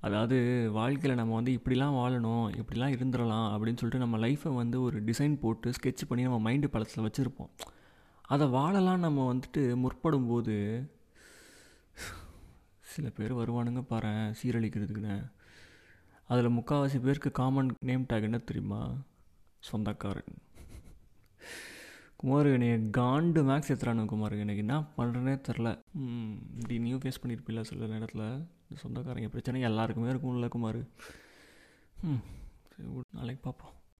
அதாவது வாழ்க்கையில் நம்ம வந்து இப்படிலாம் வாழணும் இப்படிலாம் இருந்துடலாம் அப்படின்னு சொல்லிட்டு நம்ம லைஃப்பை வந்து ஒரு டிசைன் போட்டு ஸ்கெட்ச் பண்ணி நம்ம மைண்டு பழத்தில் வச்சுருப்போம். அதை வாழலாம் நம்ம வந்துட்டு முற்படும் போது சில பேர் வருவானுங்க பாரு சீரழிக்கிறதுக்குன்னு. அதில் முக்கால்வாசி பேருக்கு காமன் நேம் டேக் என்ன தெரியுமா? சொந்தக்காரன். குமார் என்னைய காண்டு மேக்ஸ் ஏற்றுறானு குமார் எனக்கு என்ன பண்ணுறேனே தெரில இப்படி நியூ ஃபேஸ் பண்ணியிருப்பில்ல சில நேரத்தில். சொந்தக்காரங்க பிரச்சனை எல்லாருக்குமே இருக்கும்ல குமார். ம் சரி நாளைக்கு பார்ப்போம்